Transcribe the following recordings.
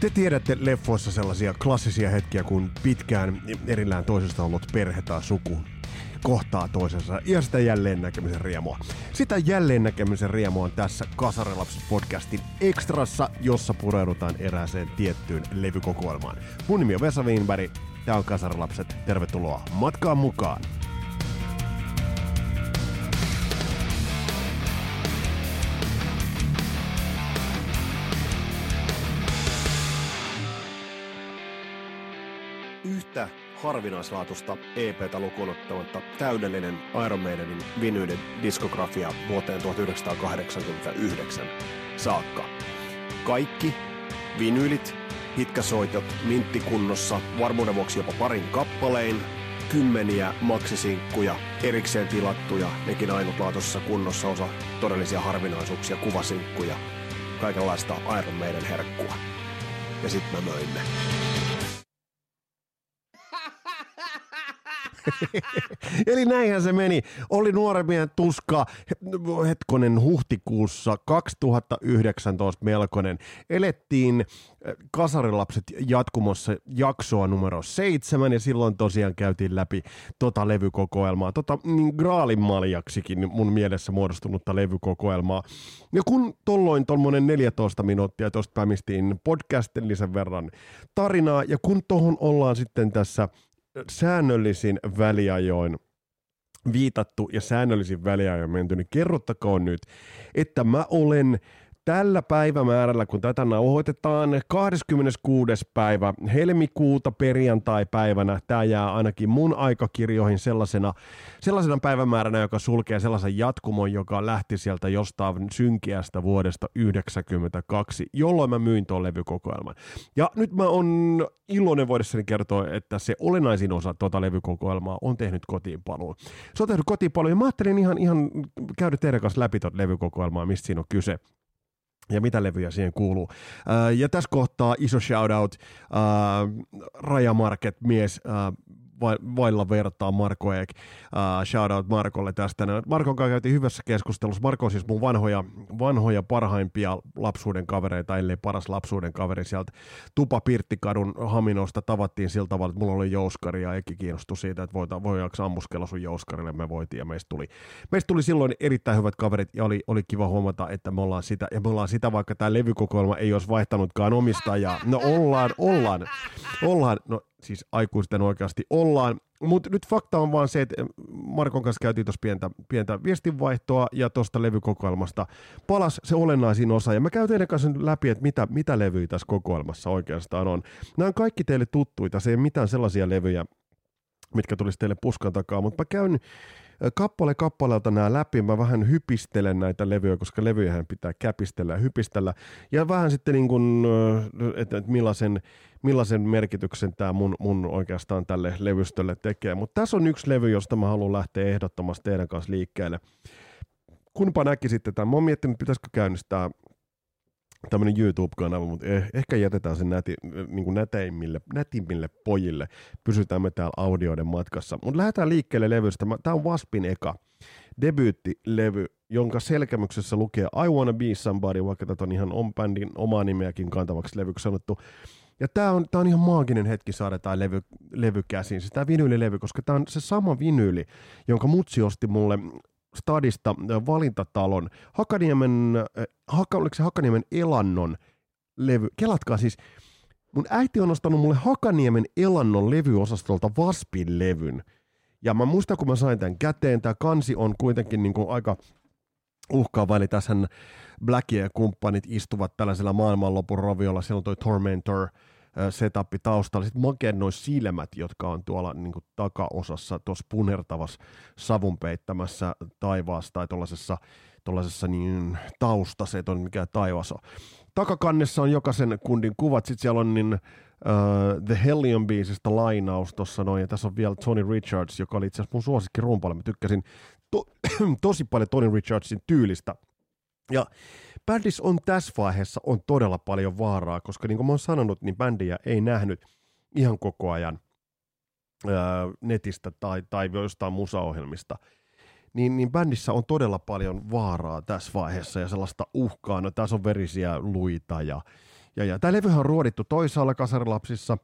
Te tiedätte leffoissa sellaisia klassisia hetkiä, kun pitkään erillään toisesta ollut perhe tai suku kohtaa toisensa ja sitä jälleen näkemisen riemua. Sitä jälleen näkemisen riemua on tässä Kasarilapset podcastin ekstrassa, jossa pureudutaan erääseen tiettyyn levykokoelmaan. Mun nimi on Vesa Wienberg, tää on Kasarilapset, tervetuloa matkaan mukaan! Yhtä harvinaislaatusta EPtä lukuun täydellinen Iron Maidenin vinyyden diskografia vuoteen 1989 saakka. Kaikki vinyylit, hitkäsoitot, minttikunnossa, varmuuden vuoksi jopa parin kappalein, kymmeniä maksisinkkuja, erikseen tilattuja, nekin ainutlaatuisessa kunnossa osa todellisia harvinaisuuksia, kuvasinkkuja, kaikenlaista Iron Maiden herkkua. Ja sitten mä möin ne. Eli näinhän se meni. Oli nuorempien tuska hetkonen huhtikuussa 2019 melkoinen. Elettiin äh, Kasarilapset jatkumossa jaksoa numero seitsemän ja silloin tosiaan käytiin läpi tota levykokoelmaa, tota niin Graalin maljaksikin mun mielessä muodostunutta levykokoelmaa. Ja kun tolloin tolmonen 14 minuuttia tuosta pämistiin podcastillisen verran tarinaa ja kun tohon ollaan sitten tässä – säännöllisin väliajoin viitattu ja säännöllisin väliajoin menty, niin kerrottakoon nyt, että mä olen tällä päivämäärällä, kun tätä nauhoitetaan 26. päivä helmikuuta perjantai-päivänä, tämä jää ainakin mun aikakirjoihin sellaisena, sellaisena päivämääränä, joka sulkee sellaisen jatkumon, joka lähti sieltä jostain synkiästä vuodesta 1992, jolloin mä myin tuon levykokoelman. Ja nyt mä on iloinen voidessani kertoa, että se olennaisin osa tuota levykokoelmaa on tehnyt kotiinpaluun. Se on tehnyt kotiinpaluun ja mä ajattelin ihan, ihan käydä teidän kanssa läpi tuota levykokoelmaa, mistä siinä on kyse ja mitä levyjä siihen kuuluu. ja tässä kohtaa iso shoutout uh, Raja Market mies uh, vailla vertaa Marko Eek. Uh, shoutout Markolle tästä. Markon kanssa käytiin hyvässä keskustelussa. Marko on siis mun vanhoja, vanhoja parhaimpia lapsuuden kavereita, ellei paras lapsuuden kaveri sieltä Tupa Pirttikadun Haminosta. Tavattiin sillä tavalla, että mulla oli jouskari ja Eki kiinnostui siitä, että voita, voidaanko ammuskella sun jouskarille. Me voitiin ja meistä tuli, meistä tuli silloin erittäin hyvät kaverit ja oli, oli kiva huomata, että me ollaan sitä, ja me ollaan sitä, vaikka tämä levykokoelma ei olisi vaihtanutkaan omistajaa. No ollaan, ollaan, ollaan, no siis aikuisten oikeasti ollaan. Mutta nyt fakta on vaan se, että Markon kanssa käytiin tuossa pientä, pientä viestinvaihtoa ja tuosta levykokoelmasta palas se olennaisin osa. Ja mä käyn teidän kanssa läpi, että mitä, mitä levyjä tässä kokoelmassa oikeastaan on. Nämä on kaikki teille tuttuita, se ei mitään sellaisia levyjä, mitkä tulisi teille puskan takaa, mutta mä käyn kappale kappaleelta nämä läpi, mä vähän hypistelen näitä levyjä, koska levyjähän pitää käpistellä ja hypistellä, ja vähän sitten niin kuin, että, että millaisen, millaisen merkityksen tämä mun, mun oikeastaan tälle levystölle tekee. Mutta tässä on yksi levy, josta mä haluan lähteä ehdottomasti teidän kanssa liikkeelle. Kunpa näkisitte tämän. Mä oon miettinyt, pitäisikö käynnistää tämmöinen YouTube-kanava, mutta eh, ehkä jätetään sen näti, niin kuin näteimmille, nätimmille pojille. Pysytään me täällä audioiden matkassa. Mutta lähdetään liikkeelle levystä. Tämä on Waspin eka debyyttilevy, jonka selkämyksessä lukee I Wanna Be Somebody, vaikka tätä on ihan on bändin omaa nimeäkin kantavaksi levyksi sanottu. Ja tämä on, tää on ihan maaginen hetki saada tämä levy, levy käsiin, siis tämä vinyylilevy, koska tämä on se sama vinyyli, jonka mutsi osti mulle Stadista valintatalon Hakaniemen, haka, oliko se Hakaniemen Elannon levy. Kelatkaa siis, mun äiti on ostanut mulle Hakaniemen Elannon levyosastolta Vaspin levyn. Ja mä muistan, kun mä sain tämän käteen, tämä kansi on kuitenkin niin kuin aika uhkaava, eli tässä Black ja kumppanit istuvat tällaisella maailmanlopun roviolla, siellä on toi Tormentor, setup taustalla. Sitten makeen noin silmät, jotka on tuolla niin kuin takaosassa, tuossa punertavassa savun peittämässä taivaassa tai tuollaisessa tuollaisessa niin tausta, se on mikä taivas on. Takakannessa on jokaisen kundin kuvat, sitten siellä on niin, uh, The Hellion biisistä lainaus tuossa noin, ja tässä on vielä Tony Richards, joka oli itse asiassa mun suosikki rumpali. Mä tykkäsin to- tosi paljon Tony Richardsin tyylistä. Ja bändissä on tässä vaiheessa on todella paljon vaaraa, koska niin kuin mä oon sanonut, niin bändiä ei nähnyt ihan koko ajan ää, netistä tai, tai jostain musaohjelmista. Niin, niin bändissä on todella paljon vaaraa tässä vaiheessa ja sellaista uhkaa. No tässä on verisiä luita ja, ja, ja. Tämä levyhän on ruodittu toisaalla kasarilapsissa.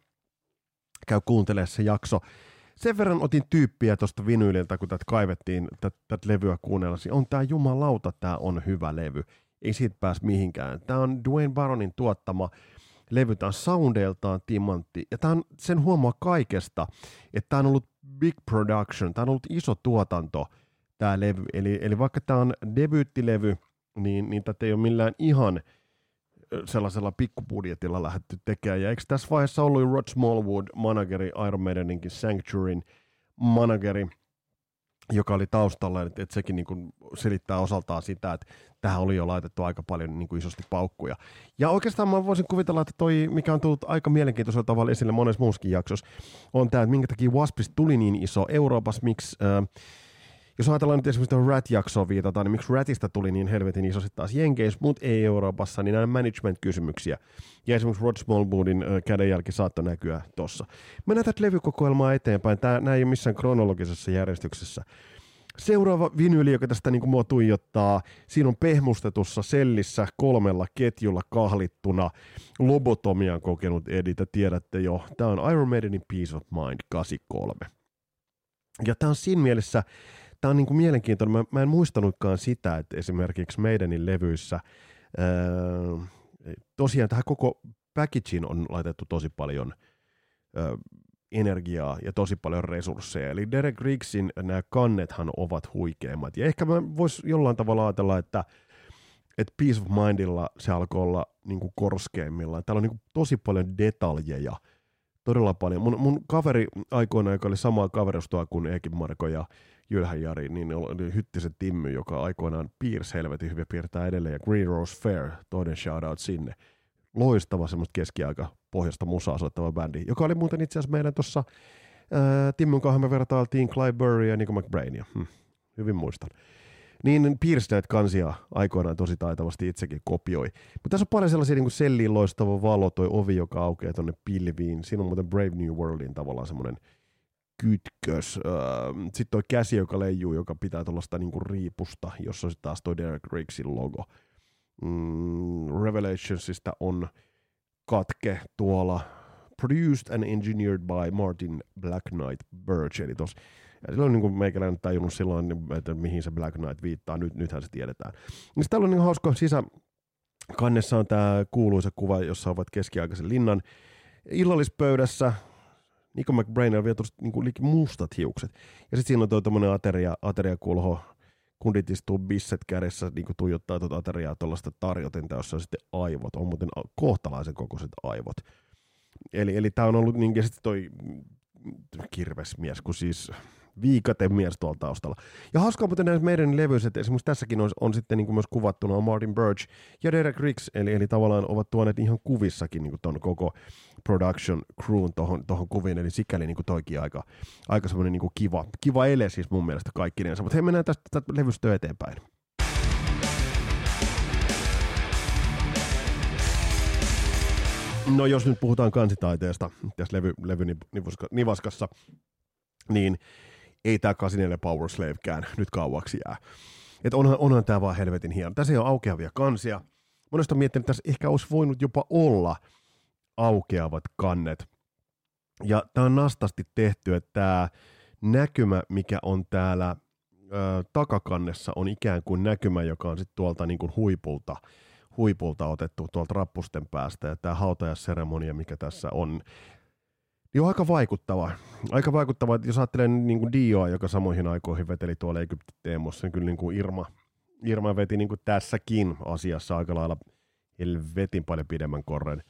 Käy kuuntelemaan se jakso. Sen verran otin tyyppiä tuosta vinyyliltä, kun tätä kaivettiin, tätä levyä kuunnella. On tämä jumalauta, tämä on hyvä levy. Ei siitä pääs mihinkään. Tämä on Dwayne Baronin tuottama levy, tämä on soundeiltaan timantti. Ja tämä on, sen huomaa kaikesta, että tämä on ollut big production, tämä on ollut iso tuotanto, tämä levy. Eli, eli vaikka tämä on debyyttilevy, niin, niin tätä ei ole millään ihan sellaisella pikkubudjetilla lähdetty tekemään. Ja eikö tässä vaiheessa ollut Rod Smallwood, manageri Iron Maideninkin Sanctuaryn manageri, joka oli taustalla, että, että sekin niin selittää osaltaan sitä, että tähän oli jo laitettu aika paljon niin kuin isosti paukkuja. Ja oikeastaan mä voisin kuvitella, että toi, mikä on tullut aika mielenkiintoisella tavalla esille monessa muussakin jaksossa, on tämä, että minkä takia Waspista tuli niin iso Euroopassa, miksi äh, jos ajatellaan nyt esimerkiksi tuohon Rat-jaksoon viitataan, niin miksi Ratista tuli niin helvetin iso sitten taas Jenkeissä, mutta ei Euroopassa, niin nämä management-kysymyksiä. Ja esimerkiksi Rod Smallwoodin kädenjälki saattoi näkyä tuossa. Mennään tätä levykokoelmaa eteenpäin. Tämä, nämä ei ole missään kronologisessa järjestyksessä. Seuraava vinyyli, joka tästä niin kuin mua tuijottaa, siinä on pehmustetussa sellissä kolmella ketjulla kahlittuna lobotomian kokenut Editä, tiedätte jo. Tämä on Iron Maidenin Peace of Mind 83. Ja tämä on siinä mielessä tämä on niin kuin mielenkiintoinen. Mä, mä en muistanutkaan sitä, että esimerkiksi meidänin levyissä ää, tosiaan tähän koko packageen on laitettu tosi paljon ää, energiaa ja tosi paljon resursseja. Eli Derek Riggsin nämä kannethan ovat huikeimmat. Ja ehkä mä vois jollain tavalla ajatella, että että Peace of Mindilla se alkoi olla niin kuin korskeimmillaan. Täällä on niin kuin tosi paljon detaljeja, todella paljon. Mun, mun kaveri aikoina, joka oli samaa kaverustoa kuin Ekin Marko ja Jylhän Jari, niin oli Hyttisen Timmy, joka aikoinaan piirsi helvetin hyvin piirtää edelleen, ja Green Rose Fair, toinen shoutout sinne. Loistava semmoista keskiaika pohjasta musaa soittava bändi, joka oli muuten itse asiassa meidän tuossa Timmon kanssa me vertailtiin Clive Burry ja Nico McBrainia. Hm, hyvin muistan. Niin piirsteet kansia aikoinaan tosi taitavasti itsekin kopioi. Mutta tässä on paljon sellaisia niin kuin selliin loistava valo, toi ovi, joka aukeaa tuonne pilviin. Siinä on muuten Brave New Worldin tavallaan semmoinen – kytkös. Sitten toi käsi, joka leijuu, joka pitää tuollaista niinku riipusta, jossa on taas toi Derek Riggsin logo. Mm, Revelationsista on katke tuolla produced and engineered by Martin Black Knight Birch, eli tos, ja silloin niin kuin meikäläinen tajunnut silloin, että mihin se Black Knight viittaa, nyt, nythän se tiedetään. Niin täällä on niin hauska sisä, kannessa on tämä kuuluisa kuva, jossa ovat keskiaikaisen linnan illallispöydässä, Nico McBrain on vielä niin kuin mustat hiukset. Ja sitten siinä on tuo tämmöinen ateria, ateriakulho, kundit istuu bisset kädessä, niin kuin tuijottaa tuota ateriaa tuollaista tarjotinta, jossa on sitten aivot. On muuten kohtalaisen kokoiset aivot. Eli, eli tämä on ollut, niin, sitten toi kirvesmies, kun siis viikaten mies tuolla taustalla. Ja hauskaa muuten näissä meidän levyissä, että esimerkiksi tässäkin on, on sitten niin kuin myös kuvattuna Martin Birch ja Derek Riggs, eli, eli tavallaan ovat tuoneet ihan kuvissakin niin tuon koko production crewn tohon, tohon kuviin, eli sikäli niin kuin toikin aika, aika semmoinen niin kiva, kiva ele siis mun mielestä kaikkinensa. Mutta hei, mennään tästä, tästä levystä eteenpäin. No jos nyt puhutaan kansitaiteesta tässä levy, levy nivaskassa, niin ei tämä 84 Power Slavekään nyt kauaksi jää. Et onhan, onhan tämä vaan helvetin hieno. Tässä ei ole aukeavia kansia. Monesta on miettinyt, että tässä ehkä olisi voinut jopa olla aukeavat kannet. Ja tämä on nastasti tehty, että tämä näkymä, mikä on täällä ö, takakannessa, on ikään kuin näkymä, joka on sitten tuolta niin kuin huipulta, huipulta otettu tuolta rappusten päästä. Ja tämä hautajaseremonia, mikä tässä on, Joo, aika vaikuttava. Aika vaikuttava, että jos ajattelee niin kuin Dioa, joka samoihin aikoihin veteli tuolla Egypti-teemossa, niin kyllä niin kuin Irma, Irma veti niin kuin tässäkin asiassa aika lailla helvetin paljon pidemmän korren.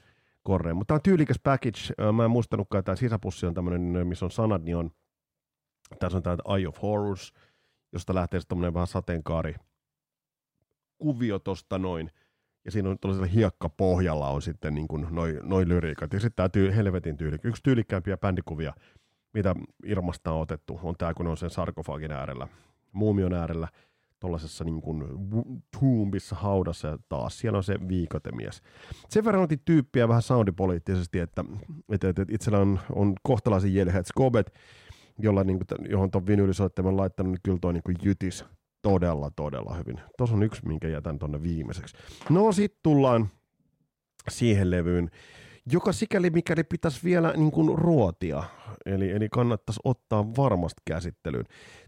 Korren. Mutta tämä on tyylikäs package. Mä en muistanutkaan, tämä sisäpussi on tämmöinen, missä on sanat, niin on, tässä on tämä Eye of Horrors, josta lähtee sitten vähän sateenkaari kuvio tosta noin – ja siinä on tällaisella hiekkapohjalla on sitten niin kuin noi, noi lyriikat. Ja sitten tämä tyy, helvetin tyyli. Yksi tyylikkäämpiä bändikuvia, mitä Irmasta on otettu, on tämä, kun on sen sarkofagin äärellä, muumion äärellä, tuollaisessa niin kuin haudassa ja taas siellä on se viikotemies. Sen verran otin tyyppiä vähän soundipoliittisesti, että, että, että itsellä on, on kohtalaisen Yellowhead Scobet, jolla, niin kuin, johon tuon vinyylisoittimen laittanut, niin kyllä toi niin kuin jytis todella, todella hyvin. Tuossa on yksi, minkä jätän tonne viimeiseksi. No sit tullaan siihen levyyn, joka sikäli mikäli pitäisi vielä niin kuin ruotia, eli, eli kannattaisi ottaa varmasti käsittelyyn.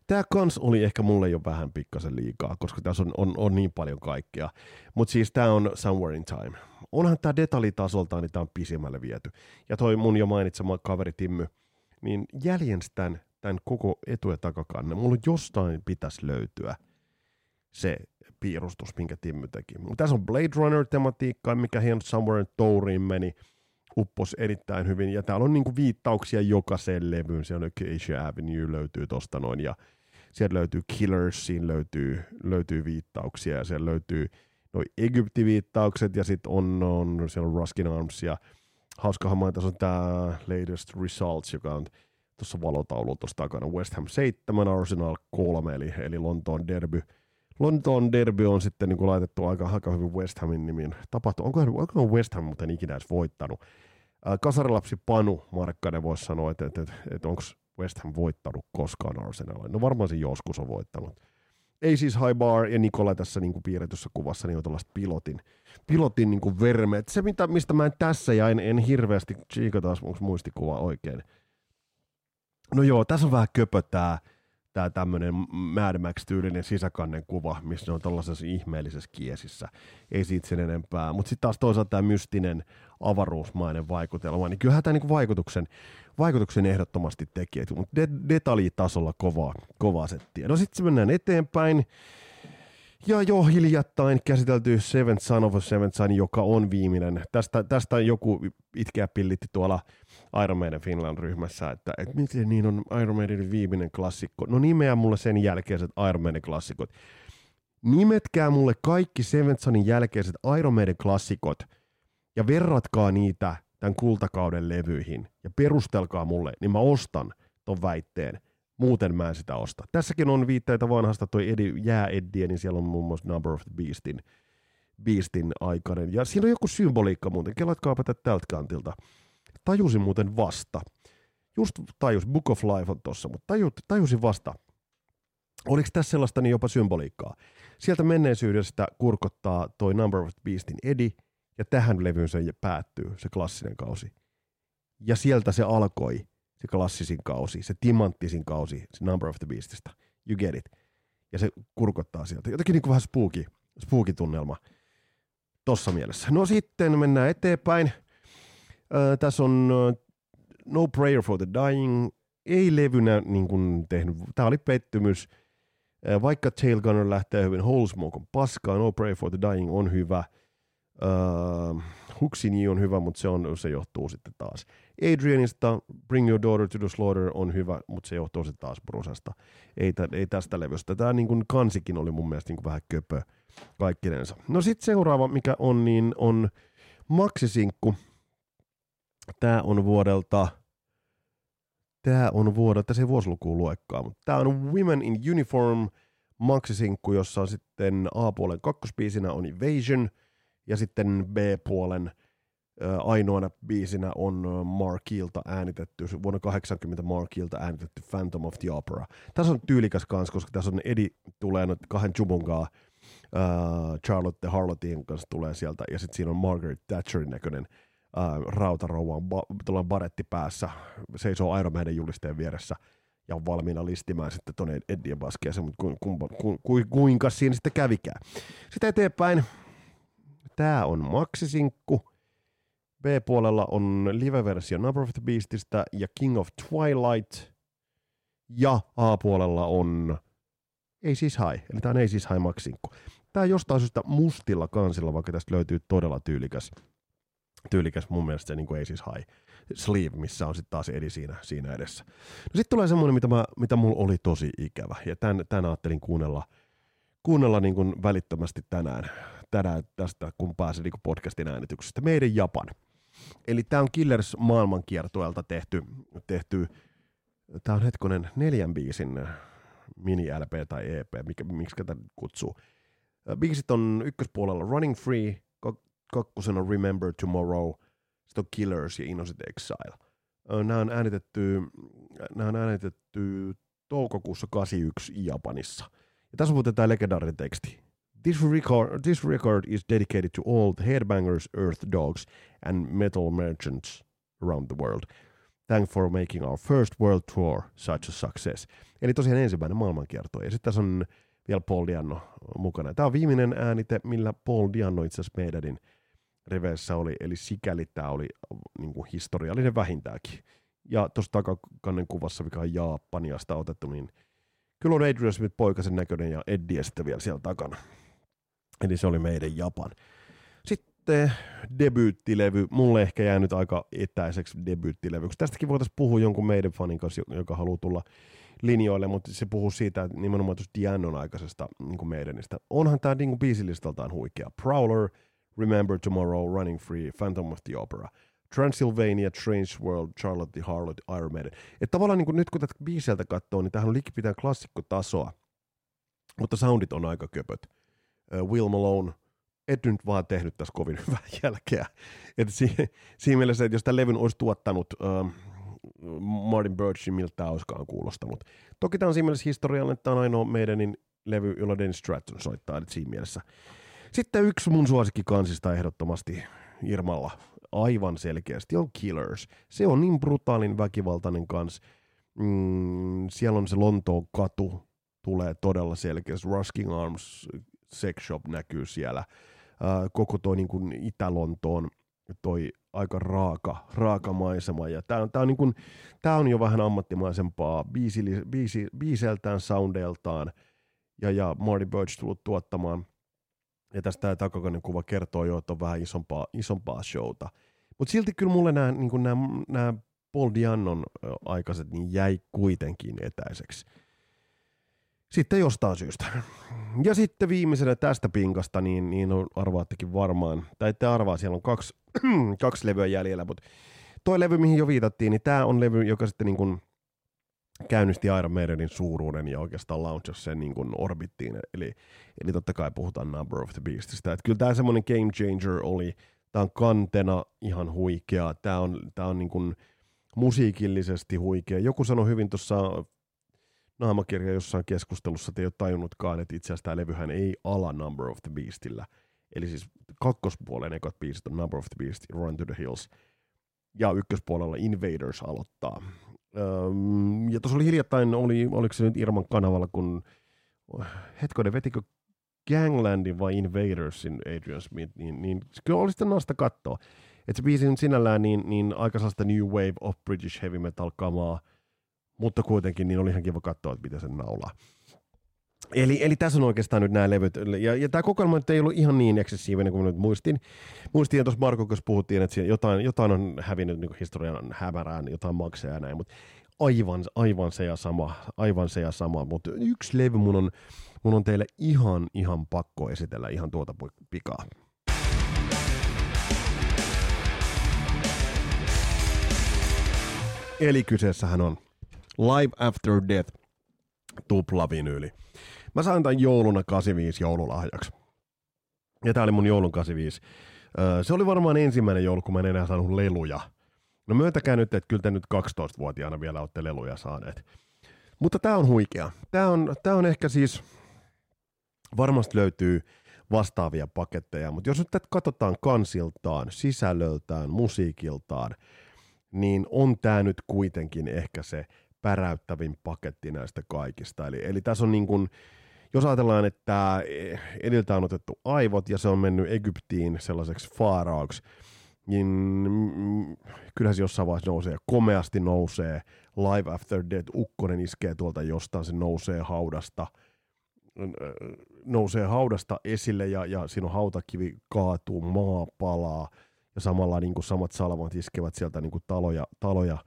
Tämä kans oli ehkä mulle jo vähän pikkasen liikaa, koska tässä on, on, on niin paljon kaikkea. Mutta siis tämä on Somewhere in Time. Onhan tämä detaljitasoltaan, niin tämä on pisimmälle viety. Ja toi mun jo mainitsema kaveri Timmy, niin jäljens tämän, tämän koko etu- ja takakanne. Mulla jostain pitäisi löytyä se piirustus, minkä Timmy teki. Tässä on Blade Runner-tematiikka, mikä hieman Somewhere in Touriin meni – uppos erittäin hyvin. Ja täällä on niinku viittauksia jokaiseen levyyn. Siellä on Acacia Avenue löytyy tosta noin ja sieltä löytyy Killersiin löytyy, löytyy viittauksia ja siellä löytyy noin Egypti-viittaukset ja sitten on, on, siellä on Ruskin Arms ja hauskahan mainita on tämä Latest Results, joka on tuossa valotaulu tuossa takana. West Ham 7, Arsenal 3, eli, eli Lontoon derby. Lontoon derby on sitten niin kuin laitettu aika, aika hyvin West Hamin nimiin. Tapahtu, onko, onko West Ham muuten ikinä edes voittanut? kasarilapsi Panu Markkanen voisi sanoa, että, että, että, että onko West Ham voittanut koskaan Arsenalin. No varmaan se joskus on voittanut. Ei siis High Bar ja Nikola tässä niin kuin piirretyssä kuvassa niin on tällaista pilotin, pilotin niin kuin verme. se, mitä, mistä mä en tässä ja en, en hirveästi tsiikata, onko muistikuva oikein. No joo, tässä on vähän köpö tää, tää tämmönen Mad Max-tyylinen sisäkannen kuva, missä ne on tällaisessa ihmeellisessä kiesissä. Ei siitä sen enempää. Mutta sitten taas toisaalta tämä mystinen avaruusmainen vaikutelma, niin kyllähän tämä niinku vaikutuksen, vaikutuksen ehdottomasti tekee, mutta de- detaljitasolla kovaa, kovaa settiä. No sitten mennään eteenpäin. Ja jo hiljattain käsitelty Seventh Son of a Seventh Son, joka on viimeinen. Tästä, tästä joku itkeä pillitti tuolla Iron Maiden Finland ryhmässä, että, että miten niin on Iron Maidenin viimeinen klassikko. No nimeä mulle sen jälkeiset Iron Maiden klassikot. Nimetkää mulle kaikki Seventh Sonin jälkeiset Iron Maiden klassikot – ja verratkaa niitä tämän kultakauden levyihin ja perustelkaa mulle, niin mä ostan ton väitteen. Muuten mä en sitä osta. Tässäkin on viitteitä vanhasta toi Edi, jää Eddie, niin siellä on muun muassa Number of the Beastin, Beastin aikainen. Ja siinä on joku symboliikka muuten. Kelatkaapa tältä kantilta. Tajusin muuten vasta. Just tajus, Book of Life on tossa, mutta tajut, tajusin vasta. Oliko tässä sellaista niin jopa symboliikkaa? Sieltä menneisyydestä kurkottaa toi Number of Beastin Eddie, ja tähän levyyn se päättyy, se klassinen kausi. Ja sieltä se alkoi, se klassisin kausi, se timanttisin kausi, se Number of the Beastista. You get it. Ja se kurkottaa sieltä. Jotenkin niin kuin vähän spooky, spooky tunnelma tossa mielessä. No sitten mennään eteenpäin. Tässä on No Prayer for the Dying. Ei levynä niin kuin tehnyt. Tämä oli pettymys. Vaikka Tail Gunner lähtee hyvin, Whole Smoke on paskaa, No Prayer for the Dying on hyvä – Uh, Huxini on hyvä, mutta se, on, se johtuu sitten taas Adrianista. Bring Your Daughter to the Slaughter on hyvä, mutta se johtuu sitten taas Brusasta. Ei, tä, ei tästä levystä. Tämä niin kuin kansikin oli mun mielestä niin kuin vähän köpö kaikkinensa. No sitten seuraava, mikä on, niin on Maxisinkku. Tämä on vuodelta Tämä on vuodelta, se ei vuosilukuun luekkaa, mutta tämä on Women in Uniform Maxisinkku, jossa on sitten A-puolen kakkospiisinä on Invasion – ja sitten B-puolen ainoana biisinä on Markilta äänitetty, vuonna 80 Markilta äänitetty Phantom of the Opera. Tässä on tyylikäs kanssa, koska tässä on Edi tulee nyt kahden Jubungaa, uh, Charlotte Harlotin kanssa tulee sieltä, ja sitten siinä on Margaret Thatcherin näköinen uh, rautarouva, ba- baretti päässä, seisoo Iron Maiden julisteen vieressä, ja on valmiina listimään sitten tuonne Eddien baskeeseen, mutta ku, ku, ku, ku, kuinka siinä sitten kävikään. Sitten eteenpäin, Tämä on maksisinkku. B-puolella on live-versio Number of the Beastistä ja King of Twilight. Ja A-puolella on Ei siis High, eli tämä on Ei siis High maksinkku. Tämä jostain syystä mustilla kansilla, vaikka tästä löytyy todella tyylikäs, tyylikäs mun mielestä se niin kuin Ei siis High sleeve, missä on sitten taas Edi siinä, siinä edessä. No sitten tulee semmoinen, mitä, mä, mitä mulla oli tosi ikävä, ja tämän, tämän ajattelin kuunnella, kuunnella niin kuin välittömästi tänään tänään tästä, kun pääsin niin podcastin äänityksestä. Meidän Japan. Eli tämä on Killers maailmankiertueelta tehty, tehty tämä on hetkonen neljän biisin mini-LP tai EP, miksi tätä kutsuu. Biisit on ykköspuolella Running Free, kakkosena Remember Tomorrow, sitten on Killers ja Innocent Exile. Nämä on äänitetty, nämä on äänitetty toukokuussa 81 Japanissa. Ja tässä on muuten tämä legendaarinen teksti. This record, this record is dedicated to all the headbangers, earth dogs, and metal merchants around the world. Thanks for making our first world tour such a success. Eli tosiaan ensimmäinen maailmankierto. Ja sitten tässä on vielä Paul Dianno mukana. Tämä on viimeinen äänite, millä Paul Dianno itse asiassa riveissä oli, eli sikäli tämä oli niin kuin historiallinen vähintäänkin. Ja tuossa takakannen kuvassa, mikä on Japaniasta otettu, niin kyllä on Adrian Smith poikasen näköinen ja Eddie sitten vielä siellä takana. Eli se oli meidän Japan. Sitten debyyttilevy, mulle ehkä jäänyt aika etäiseksi debyyttilevyksi. Tästäkin voitaisiin puhua jonkun meidän fanin kanssa, joka haluaa tulla linjoille, mutta se puhuu siitä että nimenomaan tuosta Diannon aikaisesta niin meidänistä. Onhan tämä niin biisilistaltaan huikea. Prowler, Remember Tomorrow, Running Free, Phantom of the Opera, Transylvania, Strange World, Charlotte the Harlot, Iron Maiden. Että tavallaan niin kuin nyt kun tätä biiseltä katsoo, niin tähän on likipitään klassikkotasoa, mutta soundit on aika köpöt. Uh, Will Malone, et nyt vaan tehnyt tässä kovin hyvää jälkeä. Et si- siinä mielessä, että jos tämä levyn olisi tuottanut uh, Martin Birchin, miltä tämä olisikaan kuulostanut. Toki tämä on siinä mielessä historiallinen, että tämä on ainoa meidänin levy, jolla Dennis Stratton soittaa, että siinä mielessä. Sitten yksi mun suosikkikansista ehdottomasti Irmalla aivan selkeästi on Killers. Se on niin brutaalin väkivaltainen kans. Mm, siellä on se Lontoon katu, tulee todella selkeästi. Rusking Arms Sex Shop näkyy siellä. Uh, koko toi niin kuin Itä-Lontoon toi aika raaka, raaka maisema. Ja tää on, tää on, niin kuin, tää on jo vähän ammattimaisempaa biisi, biisi, biiseltään, soundeiltaan. Ja, ja Marty Birch tullut tuottamaan. Ja tästä tämä takakainen kuva kertoo jo, että on vähän isompaa, isompaa showta. Mutta silti kyllä mulle nämä, niin nämä, Paul Diannon aikaiset niin jäi kuitenkin etäiseksi. Sitten jostain syystä. Ja sitten viimeisenä tästä pinkasta, niin, niin arvaattekin varmaan, tai ette arvaa, siellä on kaksi, kaksi levyä jäljellä, mutta toi levy, mihin jo viitattiin, niin tämä on levy, joka sitten niin kuin käynnisti Iron Maidenin suuruuden ja oikeastaan launchasi sen niin kuin orbittiin, eli, eli totta kai puhutaan Number of the Beastista. Että kyllä tämä semmoinen game changer oli, tämä on kantena ihan huikea, tämä on, tämä on niin kuin musiikillisesti huikea. Joku sanoi hyvin tuossa naamakirja jossain keskustelussa, että ei ole tajunnutkaan, että itse asiassa tämä levyhän ei ala Number of the Beastillä. Eli siis kakkospuolen ekat biisit on Number of the Beast, Run to the Hills. Ja ykköspuolella Invaders aloittaa. Ja tuossa oli hiljattain, oli, oliko se nyt Irman kanavalla, kun hetkonen, vetikö Ganglandin vai Invadersin Adrian Smith, niin, niin kyllä oli sitten nasta katsoa. Että se biisi sinällään niin, niin aika sellaista New Wave of British Heavy Metal kamaa, mutta kuitenkin niin oli ihan kiva katsoa, että miten se naulaa. Eli, eli tässä on oikeastaan nyt nämä levyt. Ja, ja tämä kokoelma nyt ei ollut ihan niin eksessiivinen kuin nyt muistin. Muistin, tuossa Marko, kun puhuttiin, että jotain, jotain on hävinnyt niin historian hämärään, jotain maksaa ja näin, mutta aivan, aivan se ja sama, aivan se ja sama. Mutta yksi levy mun on, mun on teille ihan, ihan pakko esitellä ihan tuota pikaa. Eli kyseessähän on Live After Death tuplavinyyli. Mä sain tämän jouluna 85 joululahjaksi. Ja tää oli mun joulun 85. se oli varmaan ensimmäinen joulu, kun mä en enää saanut leluja. No myöntäkää nyt, että kyllä te nyt 12-vuotiaana vielä olette leluja saaneet. Mutta tää on huikea. Tää on, tää on ehkä siis, varmasti löytyy vastaavia paketteja, mutta jos nyt katsotaan kansiltaan, sisällöltään, musiikiltaan, niin on tämä nyt kuitenkin ehkä se päräyttävin paketti näistä kaikista. Eli, eli tässä on niin kuin, jos ajatellaan, että ediltä on otettu aivot ja se on mennyt Egyptiin sellaiseksi faaraaksi, niin mm, kyllä se jossain vaiheessa nousee, komeasti nousee, Live After Death, ukkonen iskee tuolta jostain, se nousee haudasta, nousee haudasta esille ja, ja siinä on hautakivi kaatuu, maa palaa ja samalla niin kuin samat salvat iskevät sieltä niin kuin taloja, taloja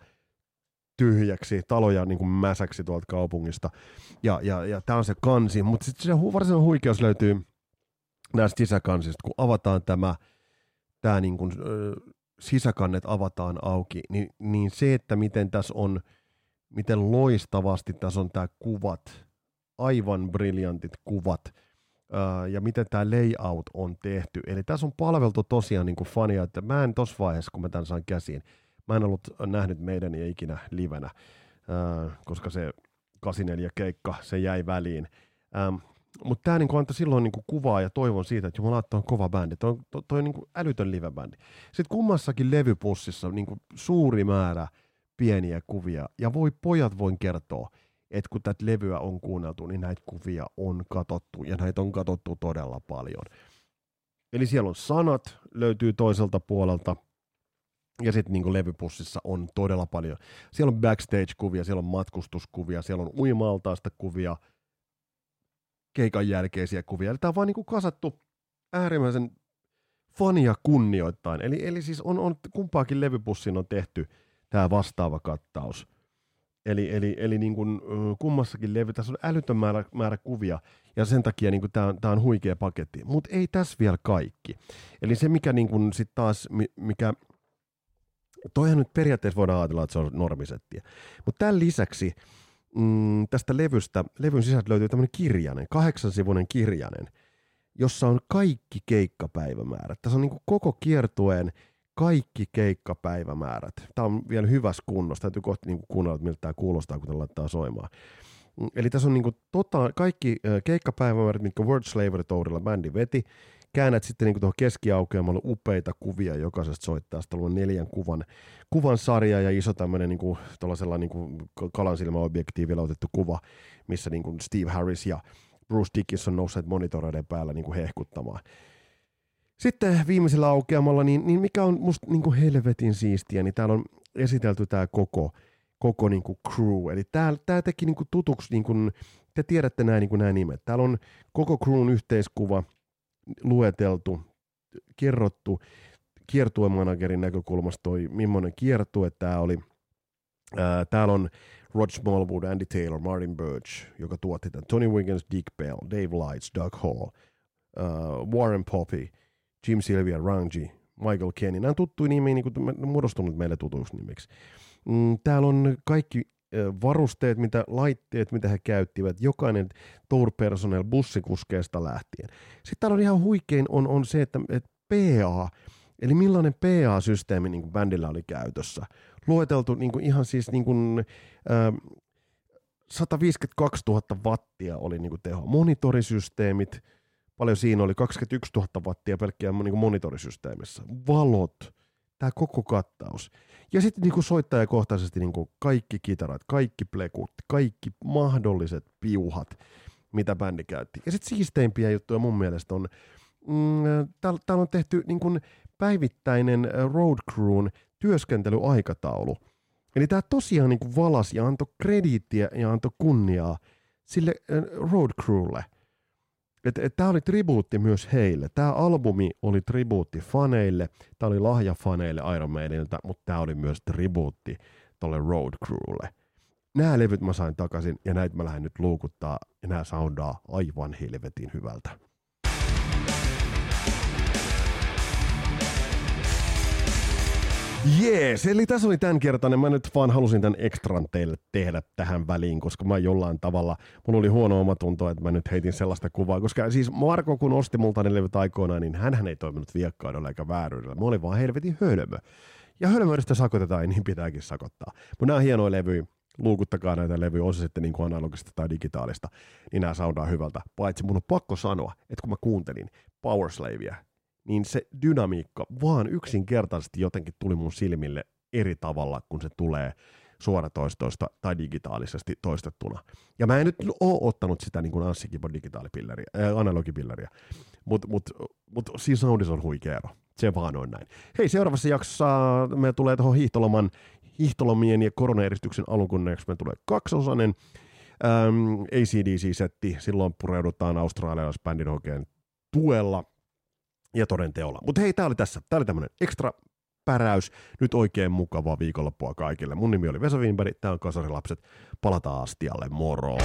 tyhjäksi, taloja niin kuin mäsäksi tuolta kaupungista. Ja, ja, ja tämä on se kansi, mutta sitten se varsinainen huikeus löytyy näistä sisäkansista, kun avataan tämä, tämä niin kuin, sisäkannet avataan auki, niin, niin se, että miten tässä on, miten loistavasti tässä on tämä kuvat, aivan briljantit kuvat, ja miten tämä layout on tehty. Eli tässä on palveltu tosiaan niin kuin fania, että mä en tuossa vaiheessa, kun mä tämän saan käsiin, Mä en ollut nähnyt meidän ja ikinä livenä, äh, koska se 84 keikka, se jäi väliin. Ähm, mutta tämä niinku antoi silloin niinku kuvaa ja toivon siitä, että jumala, on kova bändi. Toi, toi, toi on niinku älytön live-bändi. Sitten kummassakin levypussissa niinku suuri määrä pieniä kuvia. Ja voi pojat voin kertoa, että kun tätä levyä on kuunneltu, niin näitä kuvia on katottu. Ja näitä on katottu todella paljon. Eli siellä on sanat, löytyy toiselta puolelta. Ja sitten niin levypussissa on todella paljon. Siellä on backstage-kuvia, siellä on matkustuskuvia, siellä on uimaltaista kuvia – keikan jälkeisiä kuvia. Eli tämä on vaan niin kasattu äärimmäisen fania kunnioittain. Eli, eli siis on, on, kumpaakin levypussin on tehty tämä vastaava kattaus. Eli, eli, eli niin kuin, kummassakin levy, tässä on älytön määrä, määrä kuvia, ja sen takia niin tämä, on, tämä on huikea paketti. Mutta ei tässä vielä kaikki. Eli se, mikä niin kuin sit taas, mikä, toihan nyt periaatteessa voidaan ajatella, että se on normisettiä. Mutta tämän lisäksi mm, tästä levystä, levyn sisältä löytyy tämmöinen kirjanen, kahdeksansivuinen kirjanen, jossa on kaikki keikkapäivämäärät. Tässä on niin kuin koko kiertueen kaikki keikkapäivämäärät. Tämä on vielä hyvässä kunnossa. Täytyy kohta niin kuunnella, että miltä tämä kuulostaa, kun tämä laittaa soimaan. Mm, eli tässä on niin tota, kaikki keikkapäivämäärät, mitkä Word Slavery Tourilla bändi veti käännät sitten niin tuohon keskiaukeamalle upeita kuvia jokaisesta soittaa. Sitten on neljän kuvan, kuvan sarja ja iso tämmöinen niin kuin, niin kuin kalansilmäobjektiivilla otettu kuva, missä niin kuin Steve Harris ja Bruce Dickinson nousseet monitoreiden päällä niin kuin hehkuttamaan. Sitten viimeisellä aukeamalla, niin, niin mikä on musta niin kuin helvetin siistiä, niin täällä on esitelty tämä koko, koko niin kuin crew. Eli tämä, teki niin kuin tutuksi, niin kuin, te tiedätte nämä, niin nimet. Täällä on koko crewn yhteiskuva – lueteltu, kerrottu kiertuemanagerin näkökulmasta toi, millainen kiertue tämä oli. Ää, täällä on Rod Smallwood, Andy Taylor, Martin Birch, joka tuotti tämän, Tony Wiggins, Dick Bell, Dave Lights, Doug Hall, uh, Warren Poppy, Jim Sylvia, Rangi, Michael Kenny. Nämä on tuttuja nimiä, niin kuin muodostunut meille tutuiksi nimiksi. Mm, täällä on kaikki varusteet, mitä laitteet, mitä he käyttivät, jokainen tour personnel bussikuskeesta lähtien. Sitten täällä on ihan huikein on, on se, että, että PA, eli millainen PA-systeemi niin kuin bändillä oli käytössä. Lueteltu niin kuin ihan siis niin kuin, äh, 152 000 wattia oli niin kuin teho. Monitorisysteemit, paljon siinä oli, 21 000 wattia pelkkiä niin kuin monitorisysteemissä. Valot, tämä koko kattaus. Ja sitten niin soittajakohtaisesti niin kuin kaikki kitarat, kaikki plekut, kaikki mahdolliset piuhat, mitä bändi käytti. Ja sitten siisteimpiä juttuja mun mielestä on, mm, täällä, täällä on tehty niin kuin päivittäinen road crewn työskentelyaikataulu. Eli tämä tosiaan niin kuin valasi ja antoi krediittiä ja antoi kunniaa sille road crewlle – Tämä oli tribuutti myös heille. Tämä albumi oli tribuutti faneille, tämä oli lahja faneille Iron Maidenilta, mutta tämä oli myös tribuutti tolle Road Crewlle. Nämä levyt mä sain takaisin ja näitä mä lähden nyt luukuttaa ja nämä soundaa aivan helvetin hyvältä. Jees, eli tässä oli tämän kertainen. Mä nyt vaan halusin tämän ekstran teille tehdä tähän väliin, koska mä jollain tavalla, mulla oli huono omatunto, että mä nyt heitin sellaista kuvaa, koska siis Marko kun osti multa ne levyt aikoinaan, niin hän ei toiminut viekkaudella eikä vääryydellä. Mä olin vaan helvetin hölmö. Ja hölmöydestä sakotetaan, niin pitääkin sakottaa. Mutta nämä on hienoja levyjä, luukuttakaa näitä levyjä, on se sitten niin kuin analogista tai digitaalista, niin nämä soundaa hyvältä. Paitsi mun on pakko sanoa, että kun mä kuuntelin Powerslavea, niin se dynamiikka vaan yksinkertaisesti jotenkin tuli mun silmille eri tavalla, kun se tulee suoratoistoista tai digitaalisesti toistettuna. Ja mä en nyt ole ottanut sitä niin kuin Anssi digitaalipilleriä, äh, analogipilleriä, mutta mut, mut siinä soundissa on huikea ero. Se vaan on näin. Hei, seuraavassa jaksossa me tulee tuohon hiihtoloman, hiihtolomien ja koronaeristyksen alkukunneeksi me tulee kaksosainen ähm, ACDC-setti. Silloin pureudutaan australialaisbändin oikein tuella ja toden teolla. Mutta hei, tää oli tässä. Tää oli tämmönen ekstra päräys. Nyt oikein mukavaa viikonloppua kaikille. Mun nimi oli Vesa Winberg, tää on Kasarilapset. Palataan astialle, moro!